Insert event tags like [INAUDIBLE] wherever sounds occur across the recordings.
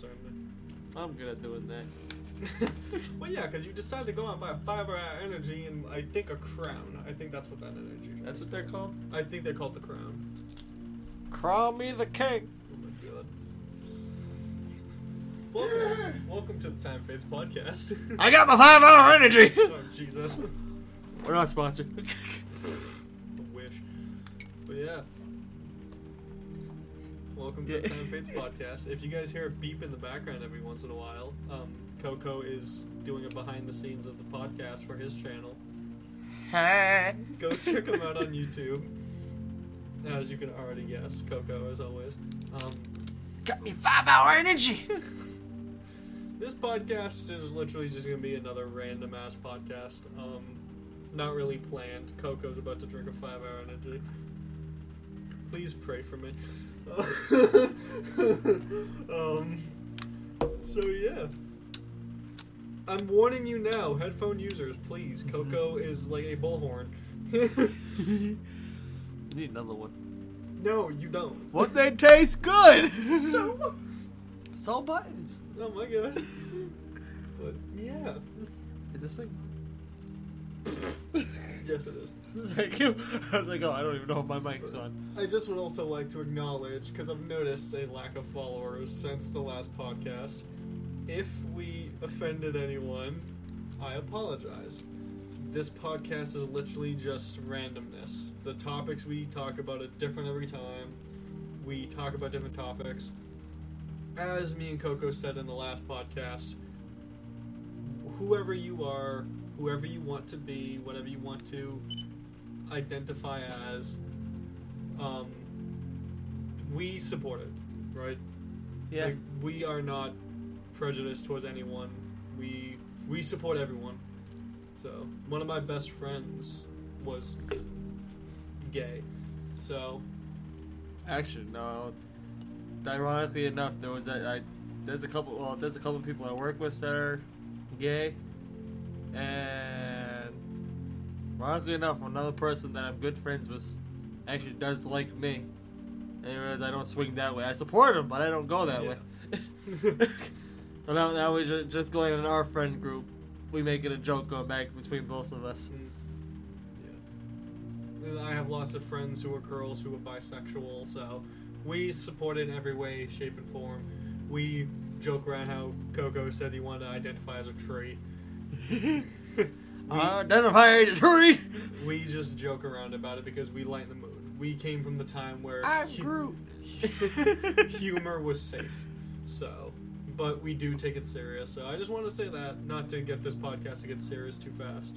concern I'm good at doing that. me. [LAUGHS] well, yeah, because you decided to go out and buy a five hour energy and I think a crown. I think that's what that energy. is. That's what they're called. I think they're called the crown. Crown me the king. Oh my god. Welcome, [LAUGHS] welcome to the Time Faith podcast. I got my five hour energy. [LAUGHS] oh Jesus. We're not sponsored. The Yeah. Time Fates podcast. If you guys hear a beep in the background every once in a while, um, Coco is doing a behind the scenes of the podcast for his channel. Go check him out on YouTube. As you can already guess, Coco, as always. Um, got me five hour energy. [LAUGHS] this podcast is literally just going to be another random ass podcast. Um, not really planned. Coco's about to drink a five hour energy. Please pray for me. [LAUGHS] um, so yeah. I'm warning you now, headphone users, please. Coco is like a bullhorn. [LAUGHS] you need another one. no, you don't. What they taste good. [LAUGHS] So, Salt buttons. oh my god. But yeah, Is this like? yes it is. [LAUGHS] Thank you. I was like, oh, I don't even know if my mic's on. I just would also like to acknowledge, because I've noticed a lack of followers since the last podcast. If we offended anyone, I apologize. This podcast is literally just randomness. The topics we talk about are different every time. We talk about different topics. As me and Coco said in the last podcast, whoever you are, whoever you want to be, whatever you want to identify as, um, we support it, right? Yeah. Like, we are not prejudiced towards anyone. We we support everyone. So one of my best friends was gay. So Actually, no. Ironically enough, there was a, I, there's a couple. Well, there's a couple people I work with that are gay, and ironically enough, another person that I'm good friends with actually does like me. Anyways, I don't swing that way. I support him, but I don't go that Yeah. way. [LAUGHS] so now, now we just, just going in our friend group. We make it a joke going back between both of us. Mm. Yeah. And I have lots of friends who are girls who are bisexual, so we support it in every way, shape, and form. We joke around how Coco said he wanted to identify as a tree. [LAUGHS] we, Identify as a tree. we just joke around about it because we lighten the mood. We came from the time where I'm hu- Groot. [LAUGHS] [LAUGHS] humor was safe, so. But we do take it serious, so I just want to say that, not to get this podcast to get serious too fast.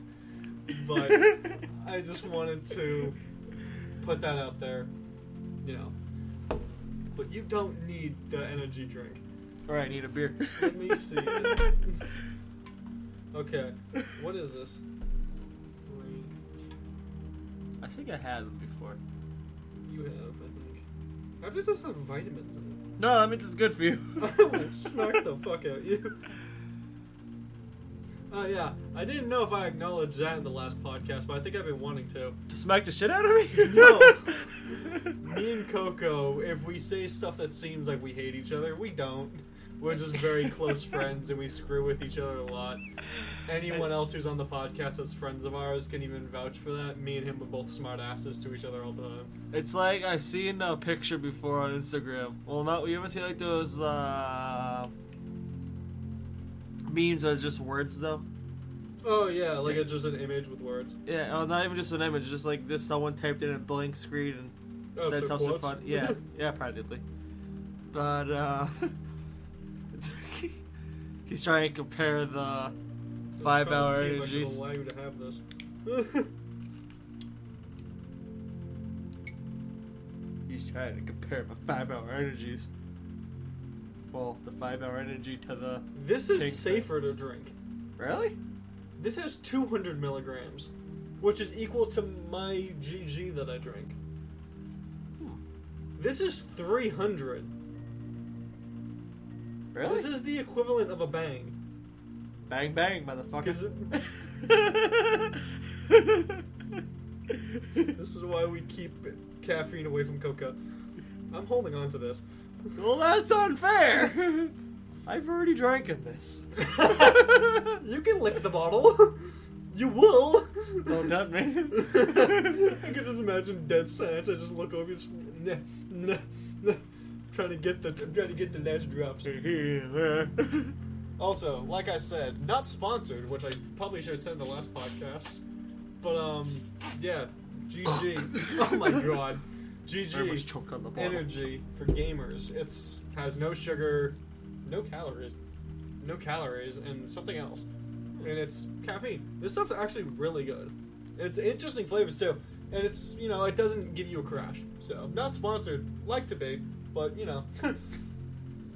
But [LAUGHS] I just wanted to put that out there, you know. But you don't need the energy drink. All right, I need a beer. Let me see. Okay, what is this? I think I had them before. You have, I think. How does this have vitamins in it? No, that means it's good for you. [LAUGHS] I will smack the fuck out you. Oh yeah, I didn't know if I acknowledged that in the last podcast, but I think I've been wanting to. to smack the shit out of me? No. [LAUGHS] Me and Coco, if we say stuff that seems like we hate each other, we don't. We're just very close friends and we screw with each other a lot. Anyone else who's on the podcast that's friends of ours can even vouch for that. Me and him are both smart asses to each other all the time. It's like I've seen a picture before on Instagram. Well, not you ever see like those uh, memes that's just words though. Oh yeah, like it's just an image with words. Yeah, oh, not even just an image, just like just someone typed in a blank screen and Oh, said so something quotes? fun. Yeah, [LAUGHS] yeah, practically. But uh, [LAUGHS] he's trying to compare the five hour see if I should energies. allow you to have this. [LAUGHS] He's trying to compare my five hour energies. Well, the five hour energy to the this is Pink safer to drink. really. This has 200 milligrams, which is equal to my GG that I drink. Hmm. This is 300. Really? This is the equivalent of a bang. Bang bang, motherfucker. [LAUGHS] This is why we keep caffeine away from Coco. I'm holding on to this. well, that's unfair. I've already drank in this. [LAUGHS] you can lick the bottle. You will. Don't tempt me. [LAUGHS] I can just imagine dead silence. I just look over, just nah, nah, nah, trying to get the I'm trying to get the last drops. [LAUGHS] Also, like I said, not sponsored, which I probably should have said in the last podcast. But um, yeah, GG. [COUGHS] [LAUGHS] oh my god, GG. on the bottle. Energy for gamers. It's has no sugar, no calories, no calories, and something else. And it's caffeine. This stuff's actually really good. It's interesting flavors too, and it's you know it doesn't give you a crash. So not sponsored, like to be, but you know, [LAUGHS]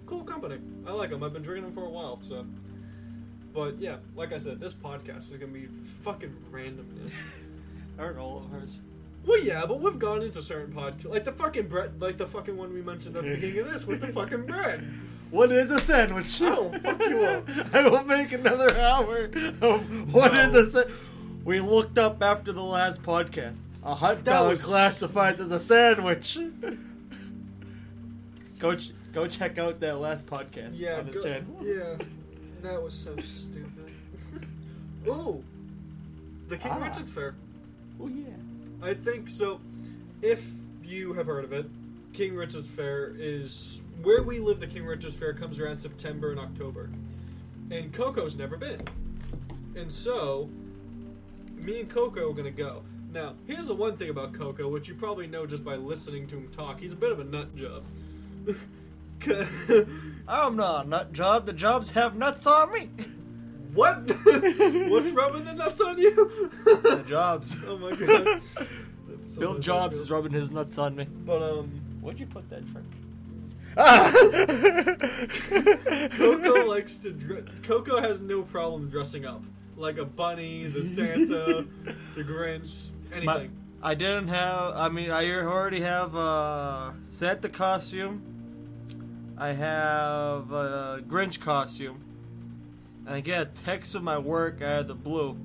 cool company. I like them. I've been drinking them for a while. So, but yeah, like I said, this podcast is gonna be fucking randomness. [LAUGHS] Aren't all of ours? Well, yeah, but we've gone into certain podcasts, like the fucking bread, like the fucking one we mentioned at the beginning of this with the fucking bread. [LAUGHS] What is a sandwich? I will fuck you up. I will make another hour of what No. is a sandwich. We looked up after the last podcast. A hot dog was- classifies as a sandwich. Go ch- go check out that last podcast Yeah, on his go- channel. yeah, that was so stupid. [LAUGHS] Ooh, the King Ah. Richard's Fair. Oh yeah. I think so. If you have heard of it, King Richard's Fair is where we live. The King Richard's Fair comes around September and October, and Coco's never been, and so me and Coco are gonna go. Now, here's the one thing about Coco, which you probably know just by listening to him talk. He's a bit of a nut job. [LAUGHS] I'm not a nut job. The jobs have nuts on me. [LAUGHS] what? [LAUGHS] What's rubbing the nuts on you? the jobs. oh my god. So Bill Jobs is rubbing his nuts on me. But um, Where'd you put that drink? Coco likes to. Dr- Coco has no problem dressing up like a bunny, the Santa, the Grinch, anything. My- I didn't have. I mean, I already have a Santa costume. I have a Grinch costume, and I get a text from my work out of the blue.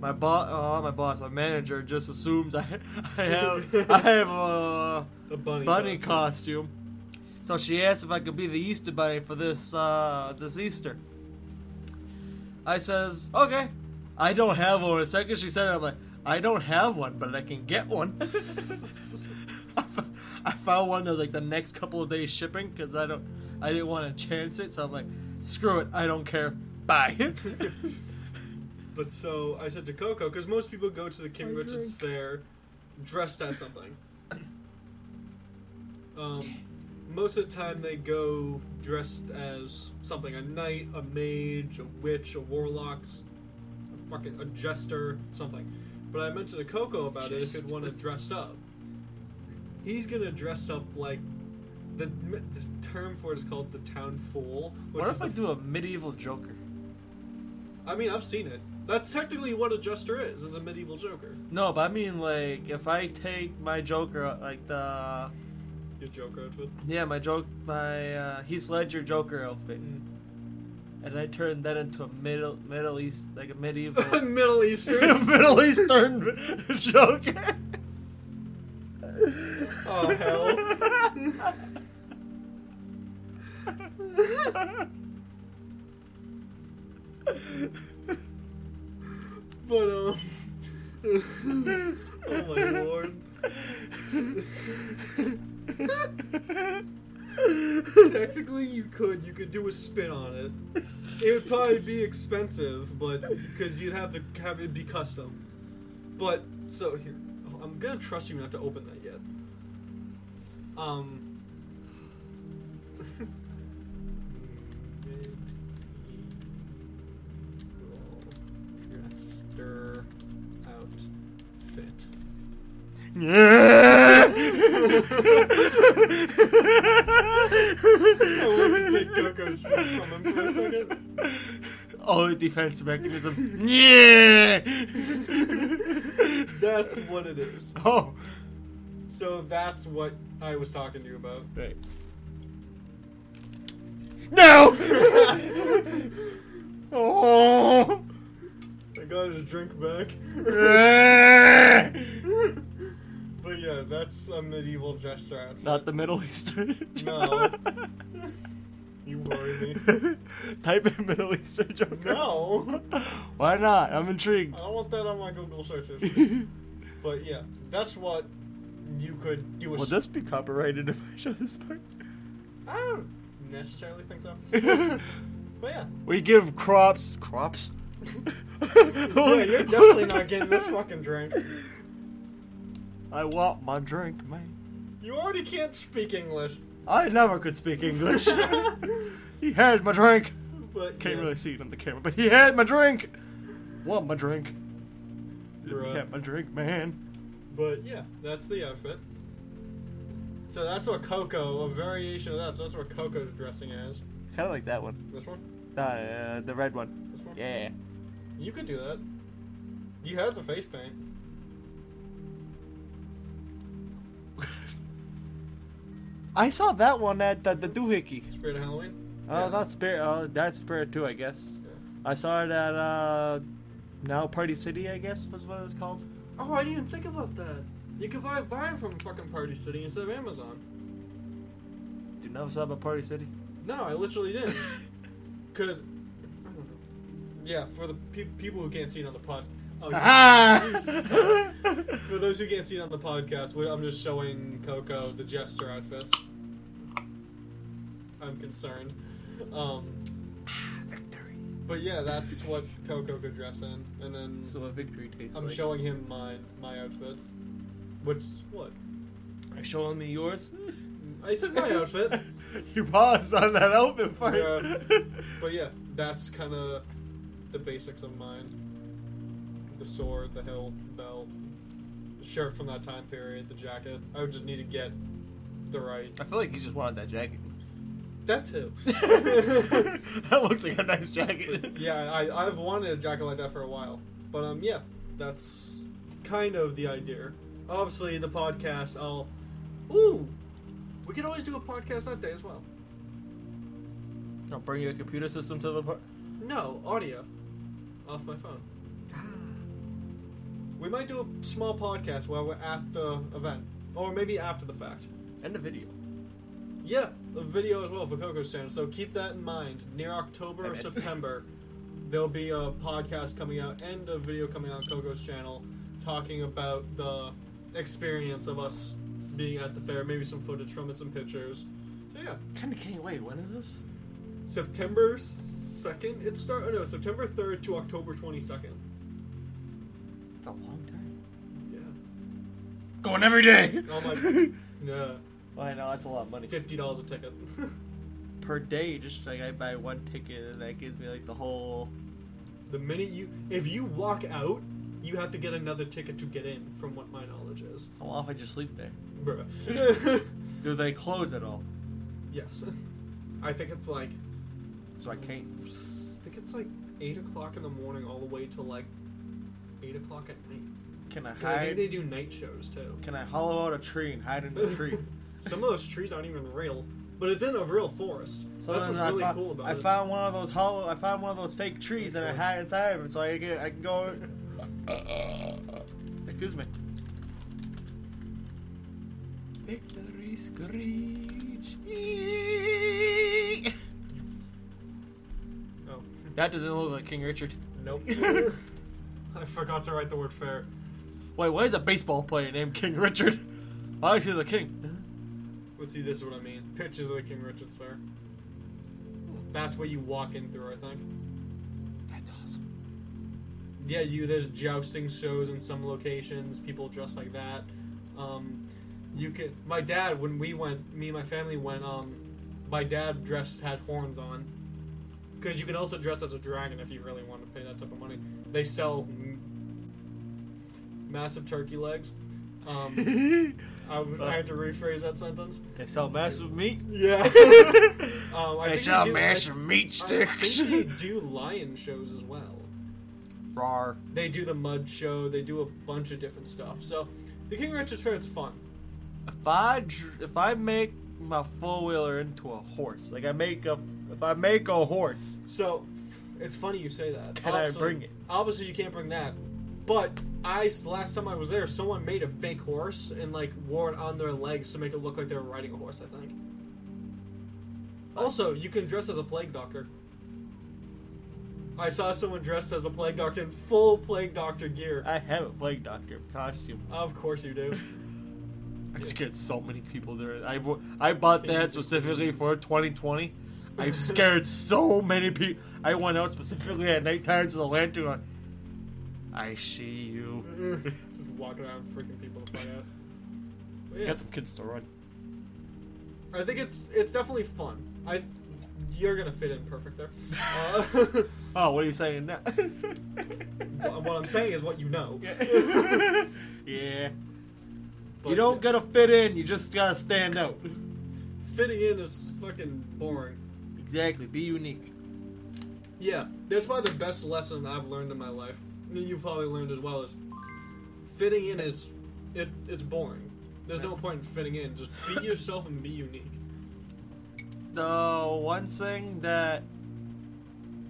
My boss, oh, my boss, my manager just assumes I, [LAUGHS] I have, I [LAUGHS] have a a bunny. bunny costume. costume. So she asked if I could be the Easter bunny for this uh, this Easter. I says, okay. I don't have one. The second she said it, I'm like, I don't have one, but I can get one. [LAUGHS] I I found one that was like the next couple of days shipping because I don't, I didn't want to chance it. So I'm like, screw it, I don't care. Bye. [LAUGHS] But so I said to Coco, because most people go to the King I Richard's drink. Fair dressed as something. Um, most of the time they go dressed as something a knight, a mage, a witch, a warlock, s- a fucking a jester, something. But I mentioned to Coco about it if he'd want to dress up. He's gonna dress up like the, the term for it is called the town fool. Which what is if I the do a medieval Joker? I mean, I've seen it. That's technically what a jester is, is a medieval joker. No, but I mean like if I take my Joker, like the Your joker outfit. Yeah, my joke, my uh, Heath Ledger Joker outfit, and I turned that into a middle Middle East, like a medieval [LAUGHS] Middle Eastern. [LAUGHS] Middle Eastern Joker. [LAUGHS] Oh, hell. But, um. oh my lord. Technically, you could. You could do a spin on it. It would probably be expensive, but because you'd have to have it be custom. But so here, I'm gonna trust you not to open that. Um. Jester outfit. I wanted to take Coco's drink for a second. Oh, defense mechanism. Yeah. [LAUGHS] That's what it is. oh. So that's what I was talking to you about. Right. No. [LAUGHS] oh. I got his drink back. [LAUGHS] but yeah, that's a medieval jester outfit. Not the Middle Eastern. No. [LAUGHS] You worry me. Type in Middle Eastern Joker. No. Why not? I'm intrigued. I don't want that on my Google search history. but yeah, that's what you could do. A Will this be copyrighted if I show this part? I don't necessarily think so. [LAUGHS] but yeah. We give crops crops. [LAUGHS] yeah, you're definitely not getting this fucking drink. I want my drink, man. You already can't speak English. I never could speak English. [LAUGHS] he had my drink. But Can't yeah. really see it on the camera, but he had my drink. Want my drink? He had my drink, man. But yeah, that's the outfit. So that's what Coco, a variation of that. So that's what Coco's dressing as. Kind of like that one. This one. Uh, the red one. This one. Yeah. You could do that. You have the face paint. I saw that one at the, the doohickey. Spirit of Halloween. Oh, Yeah. that's Spirit. Uh, that's Spirit too, I guess. I saw it at uh, now Party City, I guess was what it's called. Oh, I didn't even think about that. You could buy buy it from fucking Party City instead of Amazon. Do you know what's up Party City? No, I literally didn't. [LAUGHS] Cause, yeah, for the pe- people who can't see it on the podcast. Oh, you- Ah! for those who can't see it on the podcast, we- I'm just showing Coco the jester outfits. I'm concerned. Um, Victory. But yeah, that's what Coco could dress in, and then So a victory tastes I'm like. showing him my my outfit. Which what? Are you showing me yours? Mm, I said my [LAUGHS] outfit. you paused on that outfit part. Yeah. [LAUGHS] But yeah, that's kind of the basics of mine. The sword, the hilt, belt, the shirt from that time period, the jacket. I would just need to get the right. I feel like he just wanted that jacket. That too. [LAUGHS] [LAUGHS] that looks like a nice jacket. yeah, I, I've wanted a jacket like that for a while. But um, yeah, that's kind of the idea. Obviously, the podcast. I'll. Ooh, we could always do a podcast that day as well. I'll bring you a computer system to the part. No audio, off my phone. We might do a small podcast while we're at the event, or maybe after the fact. And a video. Yeah, a video as well for Coco Stand. So keep that in mind. Near October or September, there'll be a podcast coming out and a video coming out on Coco's channel talking about the experience of us being at the fair. Maybe some footage from it, some pictures. So yeah, Kinda can't wait. When is this? September second. It start. Oh no, September third to October twenty second. It's a long time. Yeah. Going every day. Oh my. [LAUGHS] Yeah. Well, I know that's a lot of money Fifty dollars a ticket. [LAUGHS] per day. Just like I buy one ticket, and that gives me like the whole. the minute you, if you walk out, you have to get another ticket to get in. From what my knowledge is, So off I just sleep there. bruh. [LAUGHS] Do they close at all? yes, [LAUGHS] I think it's like, So I can't. I think it's like eight o'clock in the morning all the way to like eight o'clock at night. Can I 'Cause I think hide? they do night shows too. Can I hollow out a tree and hide in a tree? Some of those trees aren't even real, but it's in a real forest. So That's what's I really found, cool about I it. I found one of those hollow. I found one of those fake trees and I Okay. hide inside of it, so I can I can go. Excuse me. Victory screech. oh, That doesn't look like King Richard. nope. [LAUGHS] I forgot to write the word fair. Wait, why is a baseball player named King Richard? Why is he the king? Let's see, this is what I mean. Pitches of the King Richard's Fair. That's what you walk in through, I think. That's awesome. Yeah, you there's jousting shows in some locations. People dress like that. Um, you could. My dad, when we went, me and my family went. Um, my dad dressed had horns on. Because you can also dress as a dragon if you really want to pay that type of money. They sell m- massive turkey legs. Um, [LAUGHS] I, w- I had to rephrase that sentence. they sell massive meat. Yeah. [LAUGHS] um, I They think sell do- I- massive meat I sticks. think they do [LAUGHS] lion shows as well. Rar. They do the mud show. They do a bunch of different stuff. So the King Richard's Fair is fun. If I dr- if I make my four wheeler into a horse, like I make a if I make a horse, So it's funny you say that. Can I bring it? Obviously, you can't bring that. But I last time I was there, someone made a fake horse and like wore it on their legs to make it look like they were riding a horse. I think. Also, you can dress as a plague doctor. I saw someone dressed as a plague doctor in full plague doctor gear. I have a plague doctor costume. Of course you do. [LAUGHS] I scared so many people there. I I bought that specifically for 2020. I've scared [LAUGHS] so many people. I went out specifically at night times as a lantern. Like, I see you. [LAUGHS] Just walking around freaking people the fuck out. But yeah, Got some kids to run. I think it's it's definitely fun. I you're gonna fit in perfect there. [LAUGHS] Uh, [LAUGHS] Oh, what are you saying now? what what I'm saying is what you know. yeah. But you don't gotta fit in. You just gotta stand out. fitting in is fucking boring. Exactly. Be unique. Yeah, that's probably the best lesson I've learned in my life. You've probably learned as well is fitting in is it it's boring. There's no point in fitting in. Just be [LAUGHS] yourself and be unique. The one thing that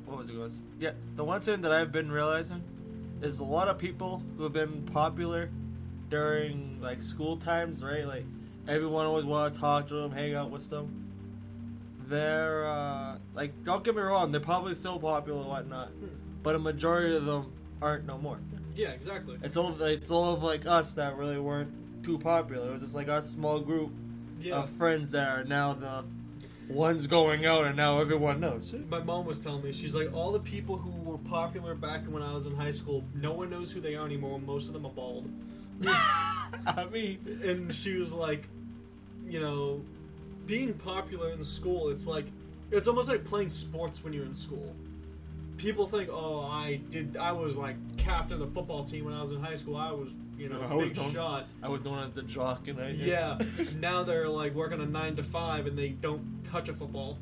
what was it goes? Yeah, the one thing that I've been realizing is a lot of people who have been popular during like school times, right? Like everyone always want to talk to them, hang out with them. They're uh, like, don't get me wrong, they're probably still popular and whatnot, but a majority of them aren't no more. Yeah, exactly. It's all it's all of like us that really weren't too popular. It was just like our small group Yeah. of friends that are now the ones going out, and now everyone knows. My mom was telling me, she's like, all the people who were popular back when I was in high school, no one knows who they are anymore. Most of them are bald. [LAUGHS] I mean, and she was like, you know, being popular in school, it's like, it's almost like playing sports when you're in school. People think, oh, I did, I was like captain of the football team when I was in high school. I was, you know, I was big known- shot. I was known as the jock, and I Yeah. [LAUGHS] now they're like working a nine to five and they don't touch a football.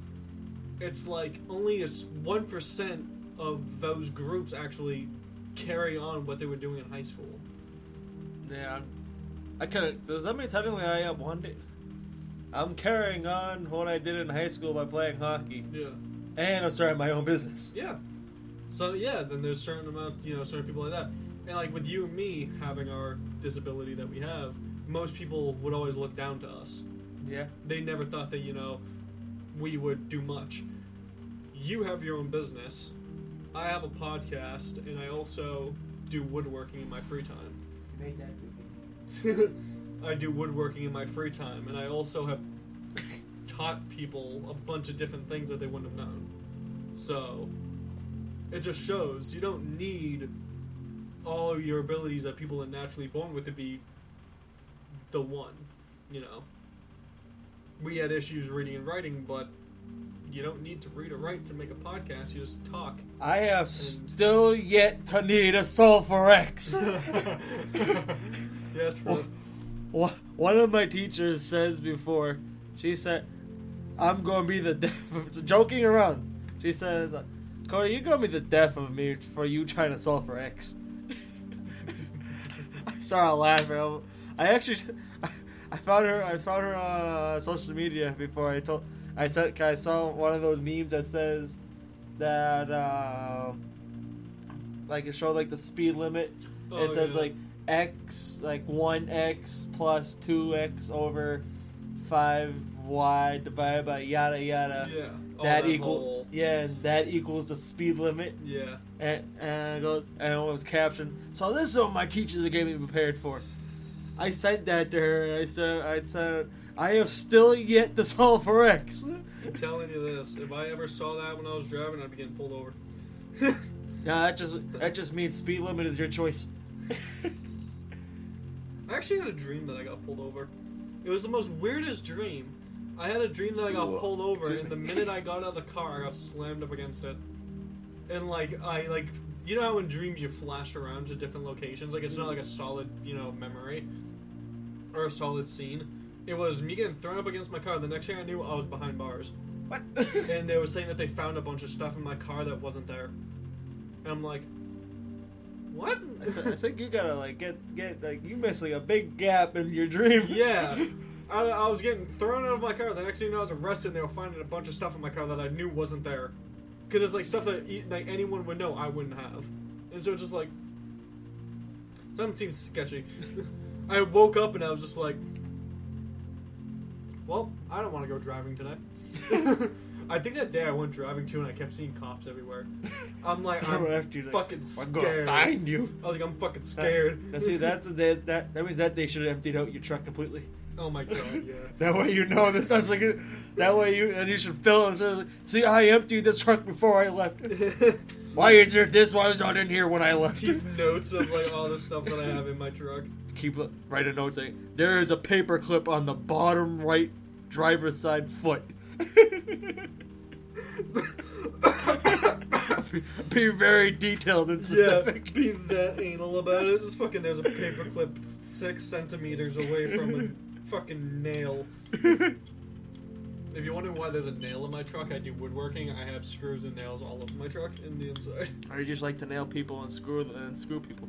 It's like only a one percent of those groups actually carry on what they were doing in high school. yeah. I kind of does that mean technically I am one day? I'm carrying on what I did in high school by playing hockey, Yeah. and I'm starting my own business. Yeah. So yeah, then there's certain amount, you know, certain people like that, and like with you and me having our disability that we have, most people would always look down to us. Yeah. They never thought that you know we would do much. You have your own business. I have a podcast, and I also do woodworking in my free time. You made that. [LAUGHS] I do woodworking in my free time, and I also have taught people a bunch of different things that they wouldn't have known. So it just shows you don't need all of your abilities that people are naturally born with to be the one. You know, we had issues reading and writing, but you don't need to read or write to make a podcast. You just talk. I have still yet to need a sulfur X. [LAUGHS] yeah, true. Wha- One of my teachers says before, she said, "I'm going to be the death of [LAUGHS] joking around." She says, "Cody, you're going to be the death of me for you trying to solve for X. [LAUGHS] I started laughing. I actually, [LAUGHS] I found her. I found her on uh, social media before I told. I said, I saw one of those memes that says that, uh, like it showed like the speed limit. Oh, it says yeah. like x like one x plus two x over five y divided by yada yada. yeah. That equal whole- yeah, and that equals the speed limit. Yeah. And and it goes and it was captioned. So this is what my teachers are getting me prepared for. I sent that to her. I said I said I have still yet to solve for x. I'm telling you this. If I ever saw that when I was driving, I'd be getting pulled over. [LAUGHS] Nah, that just that just means speed limit is your choice. [LAUGHS] I actually had a dream that I got pulled over. It was the most weirdest dream. I had a dream that I got Whoa. pulled over, Excuse and me. the minute I got out of the car, I got slammed up against it. And like I like, you know how in dreams you flash around to different locations, like it's not like a solid, you know, memory or a solid scene. It was me getting thrown up against my car. The next thing I knew, I was behind bars, what? [LAUGHS] and they were saying that they found a bunch of stuff in my car that wasn't there. And I'm like, what? I, said, I think you gotta like get get like you missing a big gap in your dream. Yeah. [LAUGHS] I, I was getting thrown out of my car. The next thing you know, I was arrested. and They were finding a bunch of stuff in my car that I knew wasn't there, because it's like stuff that like anyone would know I wouldn't have, and so it's just like something seems sketchy. [LAUGHS] I woke up and I was just like, "Well, I don't want to go driving today." [LAUGHS] [LAUGHS] I think that day I went driving too, and I kept seeing cops everywhere. I'm like, I'm after you, like, fucking I'm gonna scared. find you. I was like, I'm fucking scared. Now, see, that's the day, that that means that they should have emptied out your truck completely. Oh my god, yeah. [LAUGHS] That way you know this that's like a- that way you and you should fill it like, see I emptied this truck before I left. [LAUGHS] Why is there this? Why was not in here when I left? Keep notes of like all the stuff that I have in my truck. Keep it- write a note saying there is a paper clip on the bottom right driver's side foot. [LAUGHS] be, very detailed and Yeah, specific. be that anal about it. Just fucking, there's a paperclip six centimeters away from a fucking nail. If you're wondering why there's a nail in my truck, I do woodworking. I have screws and nails all over my truck in the inside. [LAUGHS] or you just like to nail people and screw and screw people.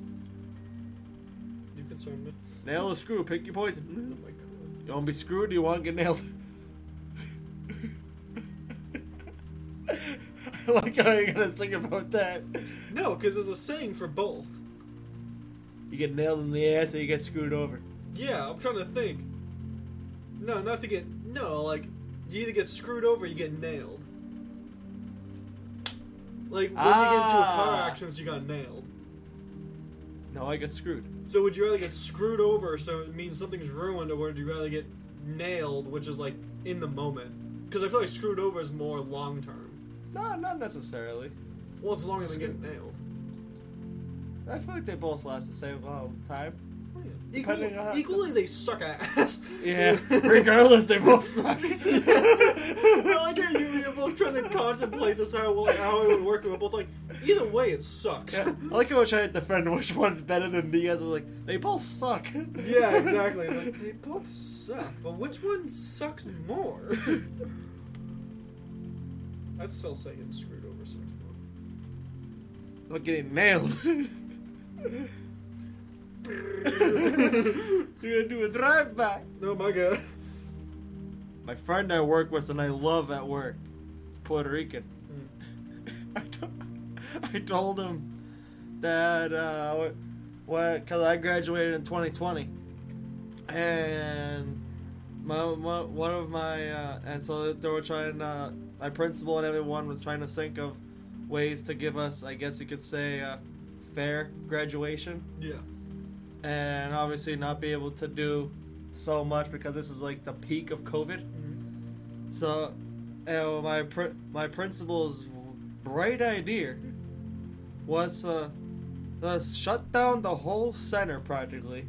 You concern me? Nail or screw, pick your Oh poison. my god. You want to be screwed? Or you want to get nailed? [LAUGHS] I like how you're gonna sing about that. No, because there's a saying for both. You get nailed in the ass or you get screwed over. Yeah, I'm trying to think. No, not to get no. Like you either get screwed over, or you get nailed. Like when you get into a car Ah. accident, you got nailed. No, I get screwed. So would you rather get screwed over, so it means something's ruined, or would you rather get nailed, which is like in the moment? Because I feel like screwed over is more long term. No, not necessarily. Well, it's longer than getting nailed. I feel like they both last the same amount of time. Equal, on equally, they suck ass. Yeah, [LAUGHS] regardless, they both suck. [LAUGHS] I like how you were both trying to contemplate this how well, how it would work. and We're both like, either way, it sucks. Yeah, I like how I try to defend which one's better than the other. Like they both suck. Yeah, [LAUGHS] exactly. It's like they both suck, but which one sucks more? I'd still say getting screwed over sucks more. I'm getting nailed. [LAUGHS] You're gonna do a drive-by. No, my god. My friend I work with and I love at work It's Puerto Rican. [LAUGHS] I, to- [LAUGHS] I told him that uh, what because I graduated in 2020, and my, my one of my uh, and so they were trying uh, my principal and everyone was trying to think of ways to give us I guess you could say a fair graduation Yeah. And obviously not be able to do so much because this is like the peak of COVID. So, uh, my pr- my principal's bright idea was uh, to shut down the whole center practically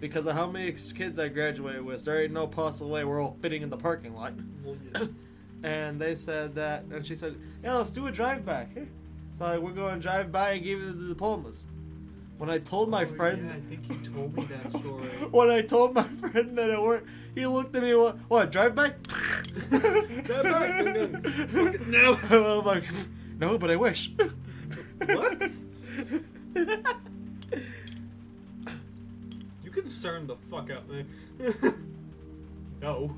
because of how many kids I graduated with. There ain't no possible way we're all fitting in the parking lot. Well, yeah. [COUGHS] And they said that, and she said, "Yeah, let's do a drive by." [LAUGHS] So like, we're going to drive by and give you the diplomas. When I told my Oh, friend, Yeah, I think you told me that story. [LAUGHS] when I told my friend that it worked, he looked at me. What? What? Drive by? [LAUGHS] Drive by, ding, ding. Fucking no. [LAUGHS] I'm like, no, but I wish. What? You concerned the fuck out me. no.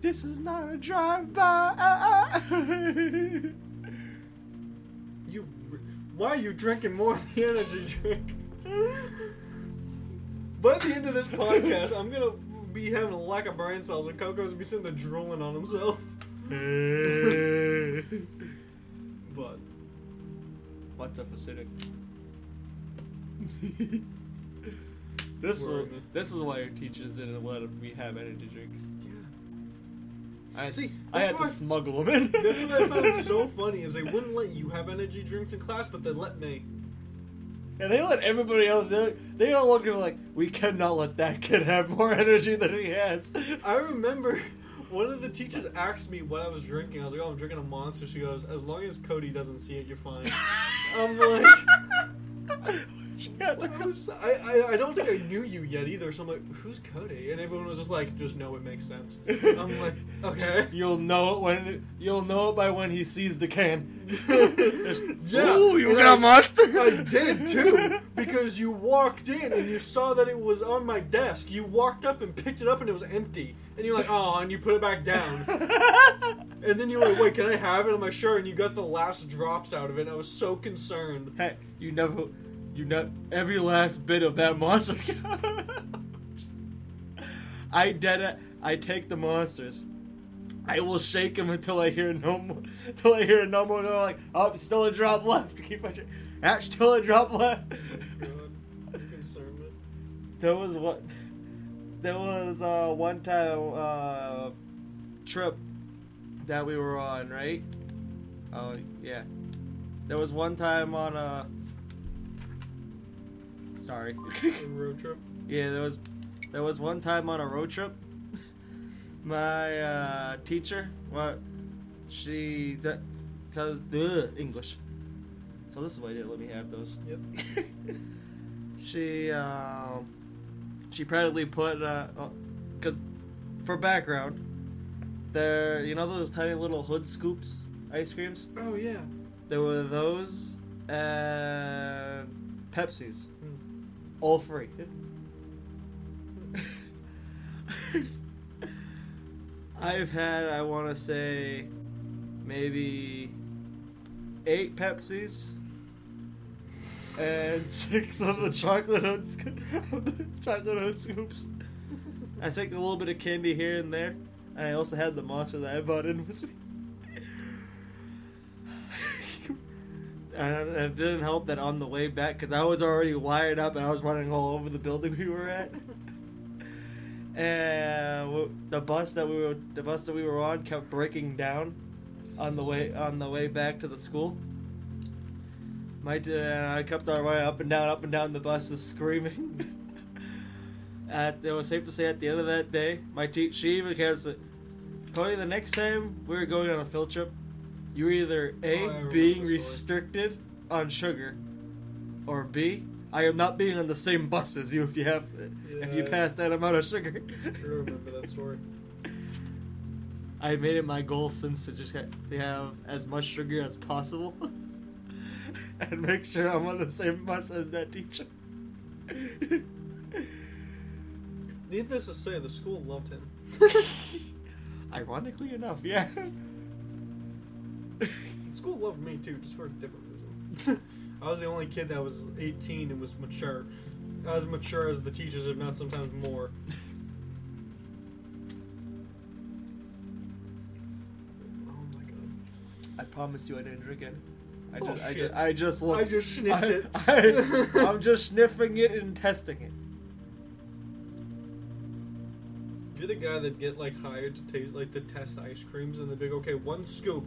this is not a drive by. Why are you drinking more of the energy drink? By the end of this podcast, I'm gonna be having a lack of brain cells, and Coco's gonna be sitting there drooling on himself. [LAUGHS] But What's up, acidic? this is this is why your teachers didn't let me have energy drinks. I, See, I had to smuggle them in. that's what I found [LAUGHS] so funny is they wouldn't let you have energy drinks in class, but they let me. And they let everybody else. They, they all look at me like, we cannot let that kid have more [LAUGHS] energy than he has. I remember one of the teachers asked me what I was drinking. I was like, "Oh, I'm drinking a monster." She goes, "As long as Cody doesn't see it, you're fine." [LAUGHS] I'm like. She had was- I, I, I don't think I knew you yet either, so I'm like, who's Cody? And everyone was just like, just know it makes sense. I'm like, [LAUGHS] okay. You'll know it when you'll know it by when he sees the can. [LAUGHS] Yeah, Ooh, you and got I- a monster. I did too, [LAUGHS] because you walked in and you saw that it was on my desk. You walked up and picked it up and it was empty. And you're like, oh, and you put it back down. And then you're like, wait, can I have it? I'm like, sure. And you got the last drops out of it. And I was so concerned. hey, you never, you know, every last bit of that monster. [LAUGHS] I did it. I take the monsters I will shake him until I hear no more. Until I hear no more. They're like, oh, still a drop left. [LAUGHS] Keep my. That's still a drop left. God, you concerned me. There was what? There was uh, one time uh, trip that we were on, right? Oh yeah. There was one time on a. Sorry. Road trip. [LAUGHS] yeah, there was there was one time on a road trip. My uh, teacher, what she because the English. So this is why they didn't let me have those. Yep. [LAUGHS] she um, she proudly put because for background, there you know those tiny little hood scoops ice creams. Oh yeah. There were those and Pepsis. All free. I've had I want to say maybe eight Pepsis and [LAUGHS] six of the chocolate hood sco- [LAUGHS] chocolate hood scoops. I took a little bit of candy here and there. And I also had the monster that I bought in with me. And it didn't help that on the way back, because I was already wired up and I was running all over the building we were at. [LAUGHS] and the bus that we were the bus that we were on kept breaking down on the way on the way back to the school. My d- uh, I kept on running up and down, up and down the buses, [LAUGHS] screaming. [LAUGHS] at it was safe to say at the end of that day, my te- she even has Cody. The next time we were going on a field trip, you were either a being restricted on sugar, or b I am not being on the same bus as you if you have if you Yeah. pass that amount of sugar. I remember that story. [LAUGHS] I made it my goal since to just have as much sugar as possible, [LAUGHS] and make sure I'm on the same bus as that teacher. Needless to say, the school loved him. [LAUGHS] Ironically enough, yeah. The [LAUGHS] school loved me too, just for a different reason. [LAUGHS] I was the only kid that was 18 and was mature. As mature as the teachers, if not sometimes more. [LAUGHS] Oh my god. I promised you I didn't drink it. I Oh, just, I just, I just looked. I just sniffed I- it. I, am just sniffing it and testing it. You're the guy that get like hired to taste like to test ice creams, and be like, okay, one scoop,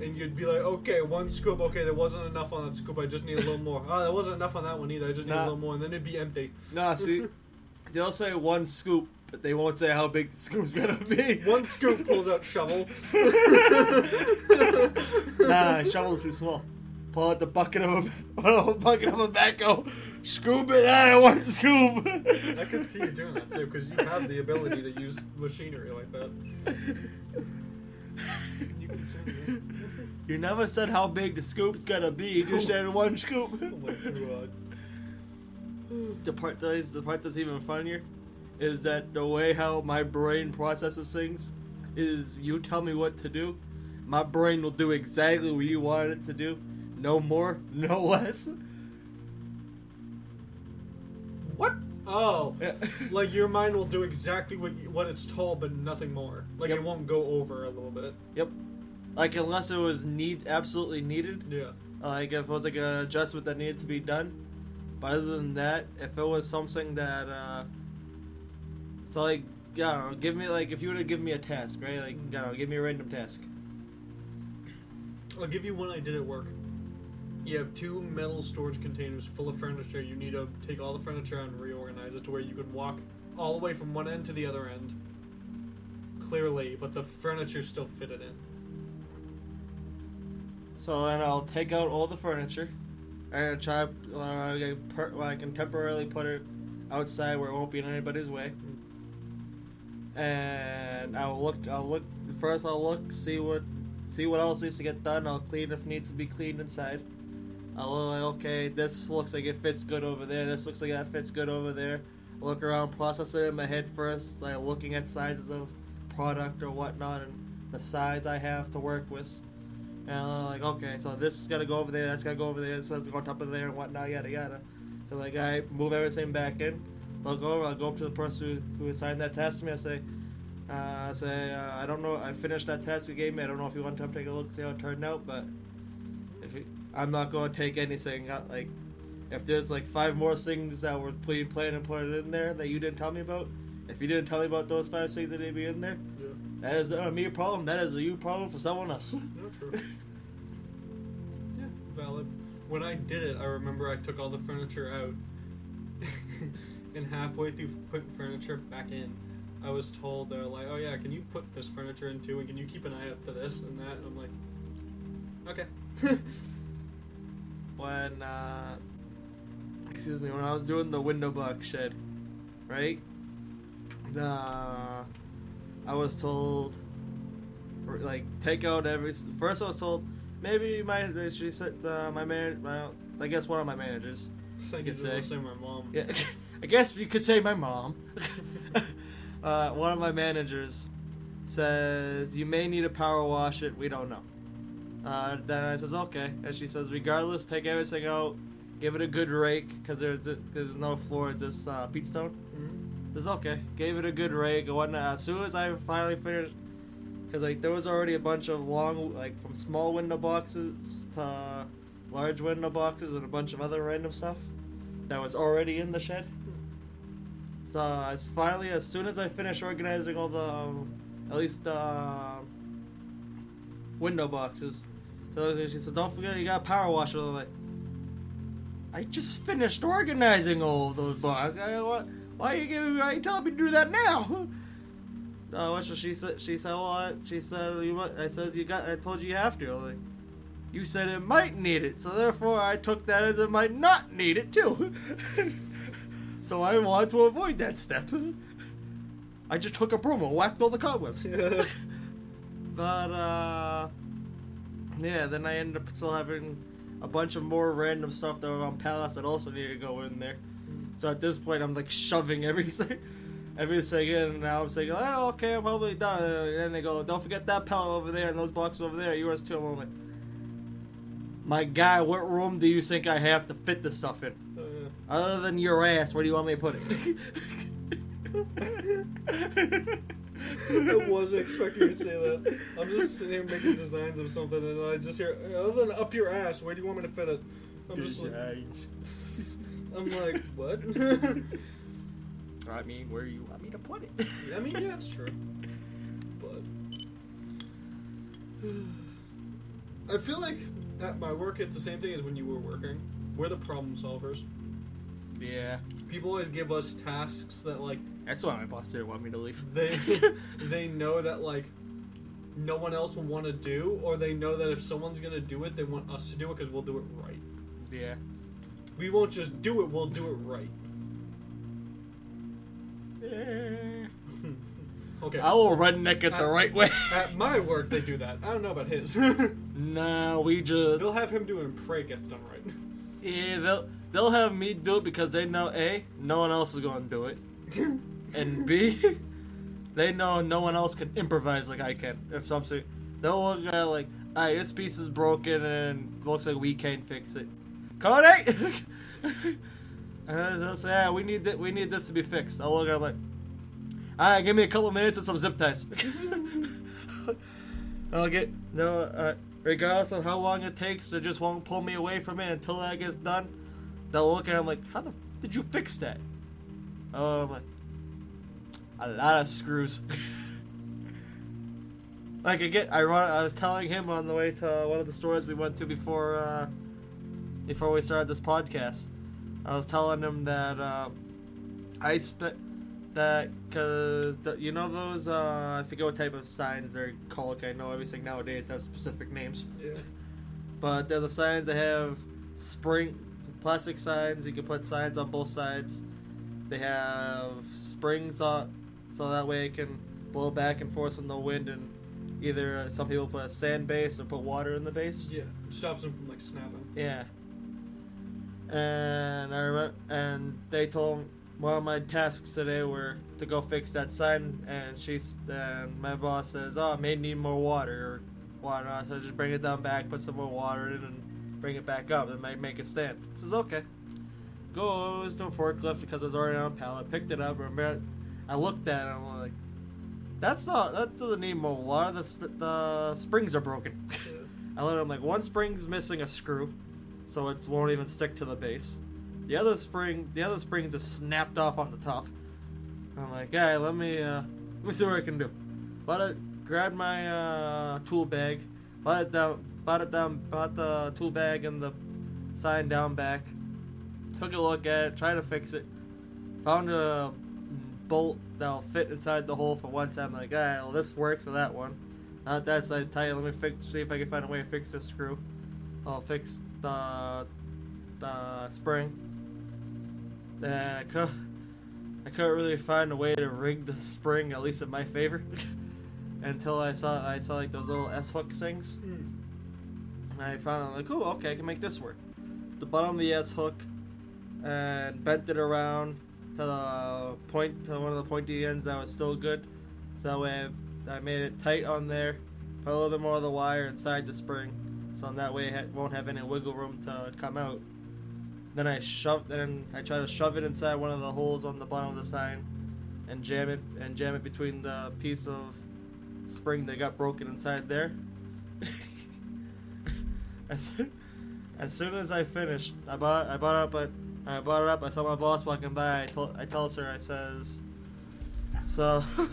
and you'd be like, okay, one scoop. Okay, there wasn't enough on that scoop. I just need a little more. Oh, there wasn't enough on that one either. I just need Nah. a little more, and then it'd be empty. Nah, see, [LAUGHS] they'll say one scoop, but they won't say how big the scoop's gonna be. One scoop pulls out shovel. [LAUGHS] nah, shovel's too small. Pull out the bucket of a, [LAUGHS] a bucket of a backhoe, scoop it out one scoop. I could see you doing that too, because you have the ability to use machinery like that. You. [LAUGHS] You never said how big the scoop's gonna be. You just said one scoop. Oh my god. the part that is the part that's even funnier is that the way how my brain processes things is you tell me what to do, my brain will do exactly what you want it to do, no more, no [LAUGHS] less. What? Oh, Yeah. [LAUGHS] like your mind will do exactly what you, what it's told, but nothing more. Like Yep. it won't go over a little bit. yep. Like unless it was need absolutely needed, Yeah. like if it was like an adjustment that needed to be done. But other than that, if it was something that, uh, so like, I don't know, give me like if you were to give me a task, right? Like, I don't know, give me a random task. I'll give you one I did at work. You have two metal storage containers full of furniture. You need to take all the furniture and reorganize it to where you could walk all the way from one end to the other end. Clearly, but the furniture still fitted in. So then I'll take out all the furniture, and try uh, per- well, I can temporarily put it outside where it won't be in anybody's way. And I'll look. I'll look first. I'll look, see what, see what else needs to get done. I'll clean if needs to be cleaned inside. I'll look like, okay, this looks like it fits good over there. This looks like that fits good over there. Look around, process it in my head first, like looking at sizes of product or whatnot, and the size I have to work with. And I'm like, okay, so this is gotta go over there, that's gotta go over there, this has to go on top of there and whatnot, yada yada. So like I move everything back in. I'll go over, I'll go up to the person who, who assigned that task to me, I say, Uh, say uh, I don't know. I finished that task you gave me. I don't know if you want to come take a look, see how it turned out, but if you, I'm not going to take anything. Like if there's like five more things that were playing, playing and put in there that you didn't tell me about. If you didn't tell me about those five things that need to be in there. That is not a me problem. That is a you problem for someone else. No, true. [LAUGHS] yeah, valid. When I did it, I remember I took all the furniture out, [LAUGHS] and halfway through putting furniture back in, I was told they're like, "Oh yeah, can you put this furniture in too, and can you keep an eye out for this and that?" And I'm like, "Okay." [LAUGHS] when uh excuse me when I was doing the window box shed, right? The I was told like take out every first I was told maybe my she said uh, my man my I guess one of my managers You you could say. say my mom. yeah [LAUGHS] I guess you could say my mom [LAUGHS] uh, one of my managers says you may need to power wash it we don't know uh, then I says okay, and she says regardless, take everything out, give it a good rake because there's there's no floor, it's just uh, peat stone. Mhm. Says okay, gave it a good and whatnot. As soon as I finally finished, because like there was already a bunch of long, like from small window boxes to large window boxes and a bunch of other random stuff that was already in the shed. So as finally, as soon as I finished organizing all the, um, at least um, window boxes, so she said, "Don't forget you got to power washer." I'm like, I just finished organizing all those boxes. Why are you giving me? Why are you telling me to do that now? [LAUGHS] Uh, what she said? She said, "Well, I, she said you." might- I says you got. I told you you have to. I'm like, you said it might need it, so therefore I took that as it might not need it too. [LAUGHS] so I wanted to avoid that step. [LAUGHS] I just took a broom and whacked all the cobwebs. but uh, yeah, then I ended up still having a bunch of more random stuff that was on Palace that also needed to go in there. So at this point, I'm like shoving everything, [LAUGHS] everything in, and now I'm saying, "Oh, okay, I'm probably done." And then they go, "Don't forget that pallet over there and those boxes over there, yours too." I'm like, "My guy, what room do you think I have to fit this stuff in? Uh, Other than your ass, where do you want me to put it?" I wasn't expecting you to say that. I'm just sitting here making designs of something, and I just hear, other than up your ass, where do you want me to fit it? I'm just like, [LAUGHS] I'm like, [LAUGHS] what? I mean, where you want me to put it? I mean, yeah, it's true. But [SIGHS] I feel like at my work, it's the same thing as when you were working. We're the problem solvers. Yeah, People always give us tasks that like that's why my boss didn't want me to leave. they [LAUGHS] [LAUGHS] they know that like no one else will want to do, or they know that if someone's gonna do it, they want us to do it because we'll do it right. yeah. We won't just do it; we'll do it right. [LAUGHS] okay. I will redneck it the right way. At [LAUGHS] my work, they do that. I don't know about his. [LAUGHS] no, we just They'll have him do it and pray it gets done right. yeah. They'll they'll have me do it because they know a no one else is going to do it, and b they know no one else can improvise like I can. If something, they'll look at it like, alright, this piece is broken and looks like we can't fix it. Cody. [LAUGHS] And yeah, we need th- we need this to be fixed. I'll look at it like, all right, give me a couple minutes and some zip ties. [LAUGHS] I'll get no, uh, regardless of how long it takes, they just won't pull me away from it until that gets done. They'll look at him like, how the f- did you fix that? Oh, I'm like, a lot of screws. [LAUGHS] like again, I run. I was telling him on the way to one of the stores we went to before uh, before we started this podcast. I was telling him that uh, I spent that because you know those uh, I forget what type of signs they're called. I know everything nowadays have specific names, Yeah. but they're the signs that have spring plastic signs. You can put signs on both sides. They have springs on, so that way it can blow back and forth in the wind. And either uh, some people put a sand base or put water in the base. Yeah. It stops them from like snapping. Yeah. And I remember, and they told one of my tasks today were to go fix that sign, and she's and my boss says, "Oh, it may need more water or water." So just bring it down back, put some more water in, and bring it back up. It might make it stand. I says, "Okay." Goes to a forklift because it was already on a pallet. Picked it up. Remember, I looked at it. and I'm like, That's not. That doesn't need more water. The, the springs are broken. [LAUGHS] I let him like one spring's missing a screw, so it won't even stick to the base. The other spring, the other spring just snapped off on the top. I'm like, hey, let me uh, let me see what I can do. But it, grabbed my uh, tool bag, bought it down, bought it down, bought the tool bag and the sign down back. Took a look at it, tried to fix it. Found a bolt that'll fit inside the hole for side. I'm like, alright, well this works for that one. Not that size tight. Let me fix. See if I can find a way to fix this screw. I'll fix the the spring. And I could I couldn't really find a way to rig the spring, at least in my favor, [LAUGHS] until I saw I saw like those little S hook things. Mm. And I found like, oh, okay, I can make this work. The bottom of the S hook, and bent it around to the point to one of the pointy ends that was still good. So that way I, I made it tight on there. Put a little bit more of the wire inside the spring, so that way it won't have any wiggle room to come out. Then I shove, then I try to shove it inside one of the holes on the bottom of the sign, and jam it and jam it between the piece of spring that got broken inside there. [LAUGHS] as, soon, as soon as I finished, I bought I bought it up. But I bought it up. I saw my boss walking by. I told I tells her I says, so. [LAUGHS]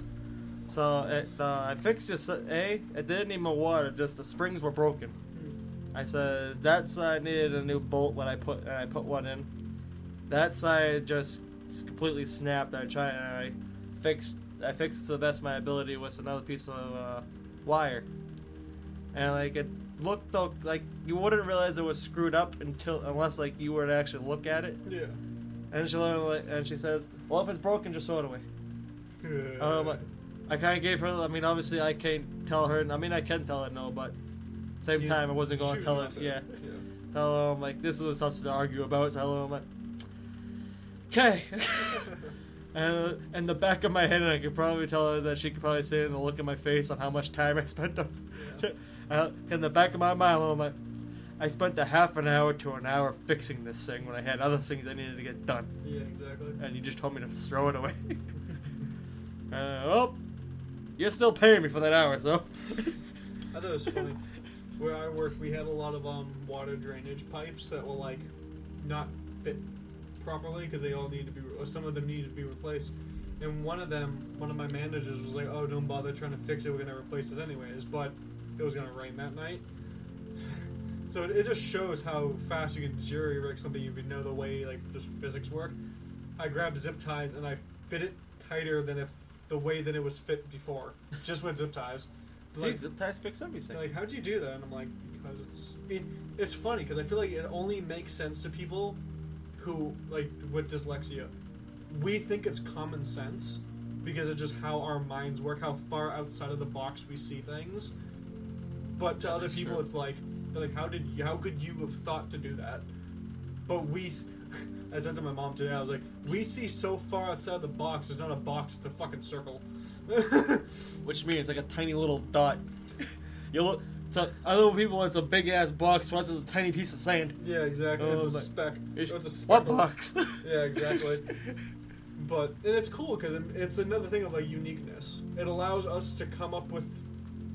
So it, uh, I fixed just a. It didn't need more water. Just the springs were broken. I says that side needed a new bolt when I put and I put one in. That side just completely snapped. I tried and I fixed. I fixed it to the best of my ability with another piece of uh, wire. And like it looked though, like you wouldn't realize it was screwed up until unless like you were to actually look at it. Yeah. And she and she says, "Well, if it's broken, just throw it away." Um, I kind of gave her. I mean, obviously, I can't tell her. I mean, I can tell her no, but same time, I wasn't going to tell to. Yeah, yeah. tell her I'm like, this is something to argue about. So hello, I'm like, okay. [LAUGHS] and in the back of my head, I could probably tell her that she could probably see it in the look in my face on how much time I spent on. Yeah. [LAUGHS] Uh, in the back of my mind, I'm like, I spent a half an hour to an hour fixing this thing when I had other things I needed to get done, Yeah, exactly. and you just told me to throw it away. [LAUGHS] uh, oh, you're still paying me for that hour, so. I thought it was funny. Where I work, we had a lot of um, water drainage pipes that will like not fit properly because they all need to be, or some of them needed to be replaced. And one of them, one of my managers was like, "Oh, don't bother trying to fix it. We're gonna replace it anyways." But it was gonna rain that night, [LAUGHS] so it, it just shows how fast you can jury rig something. You know the way like just physics work. I grabbed zip ties and I fit it tighter than if the way that it was fit before, just with zip ties. Like, zip ties fix everything. like, how'd you do that? And I'm like, because it's. I mean, it's funny because I feel like it only makes sense to people who like with dyslexia. We think it's common sense because it's just how our minds work, how far outside of the box we see things. But to other That's people, true. it's like, like, how did you, how could you have thought to do that? But we, [LAUGHS] I said to my mom today, I was like, we see so far outside the box. It's not a box; it's a fucking circle. [LAUGHS] Which means like a tiny little dot. you look to other people, it's a big ass box. To us, it's a tiny piece of sand. Yeah, exactly. Oh, it's a but- speck. It's- It's a What speckle. box? [LAUGHS] [LAUGHS] Yeah, exactly. But and it's cool because it's another thing of like uniqueness. It allows us to come up with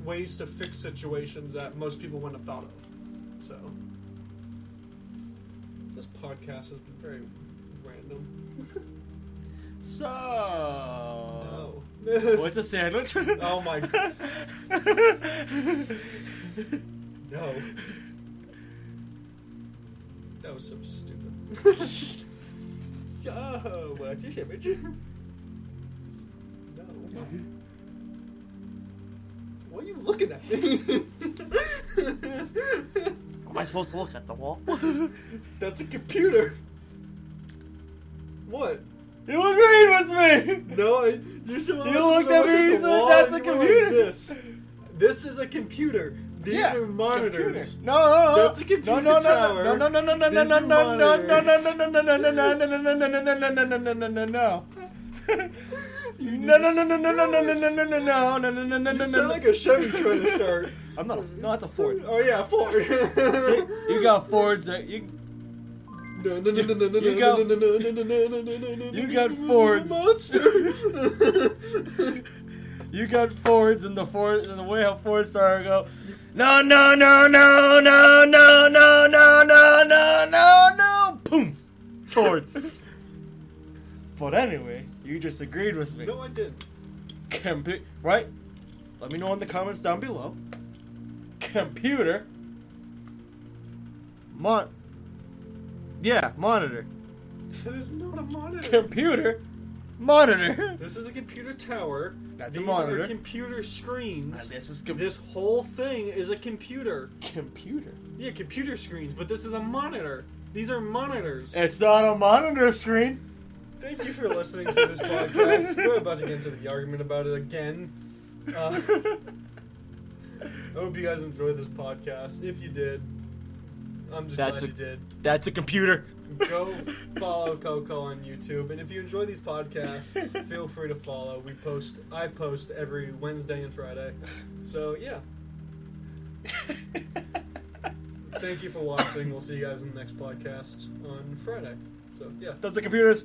ways to fix situations that most people wouldn't have thought of. So this podcast has been very random. so. What's a sandwich? [LAUGHS] Oh my- god! [LAUGHS] no. That was so stupid. [LAUGHS] so what's your sandwich? No. Why are you looking at me? Am I supposed to look at the wall? That's a computer. What? You agreed with me. No, I, you're supposed You looked at look me, you said wall that's a you computer. Like this. This is a computer. These Yeah, are monitors. computer. No, no, no. That's a computer no, no, tower. no, no, no, no, no, no, These no, are no, no, no, no, monitors. no, no, no, no, no, no, no, no, no, no, no, no, no, no, no, no, no. No, no, no, no, no, no, no, no, no, no, no, no, no, no, no, no, You no, sound no. like a Chevy trying to start. I'm not. A, no, that's a Ford. Oh yeah, a Ford. You got Fords that you. You got- no, no, no, no, no, no, no, no, no, you got no, no, Fords. You got Fords and the Ford and the way how Ford Star go. No, no, no, no, no, no, no, no, no, no, no, no. Boom. Ford. but anyway, you just agreed with me. No, I didn't. Compu- right? Let me know in the comments down below. Computer. Mon. Yeah, monitor. It is not a monitor. Computer. Monitor. This is a computer tower. That's a These monitor. are computer And screens. this is com- This whole thing is a computer. computer. Yeah, computer screens, but this is a monitor. These are monitors. It's not a monitor screen. Thank you for listening to this podcast. We're about to get into the argument about it again. Uh, [LAUGHS] I hope you guys enjoyed this podcast. If you did, I'm just That's glad a- you did. That's a computer. Go [LAUGHS] follow Coco on YouTube, and if you enjoy these podcasts, [LAUGHS] feel free to follow. We post, I post every Wednesday and Friday. So yeah, [LAUGHS] thank you for watching. We'll see you guys in the next podcast on Friday. So yeah. Does the computers?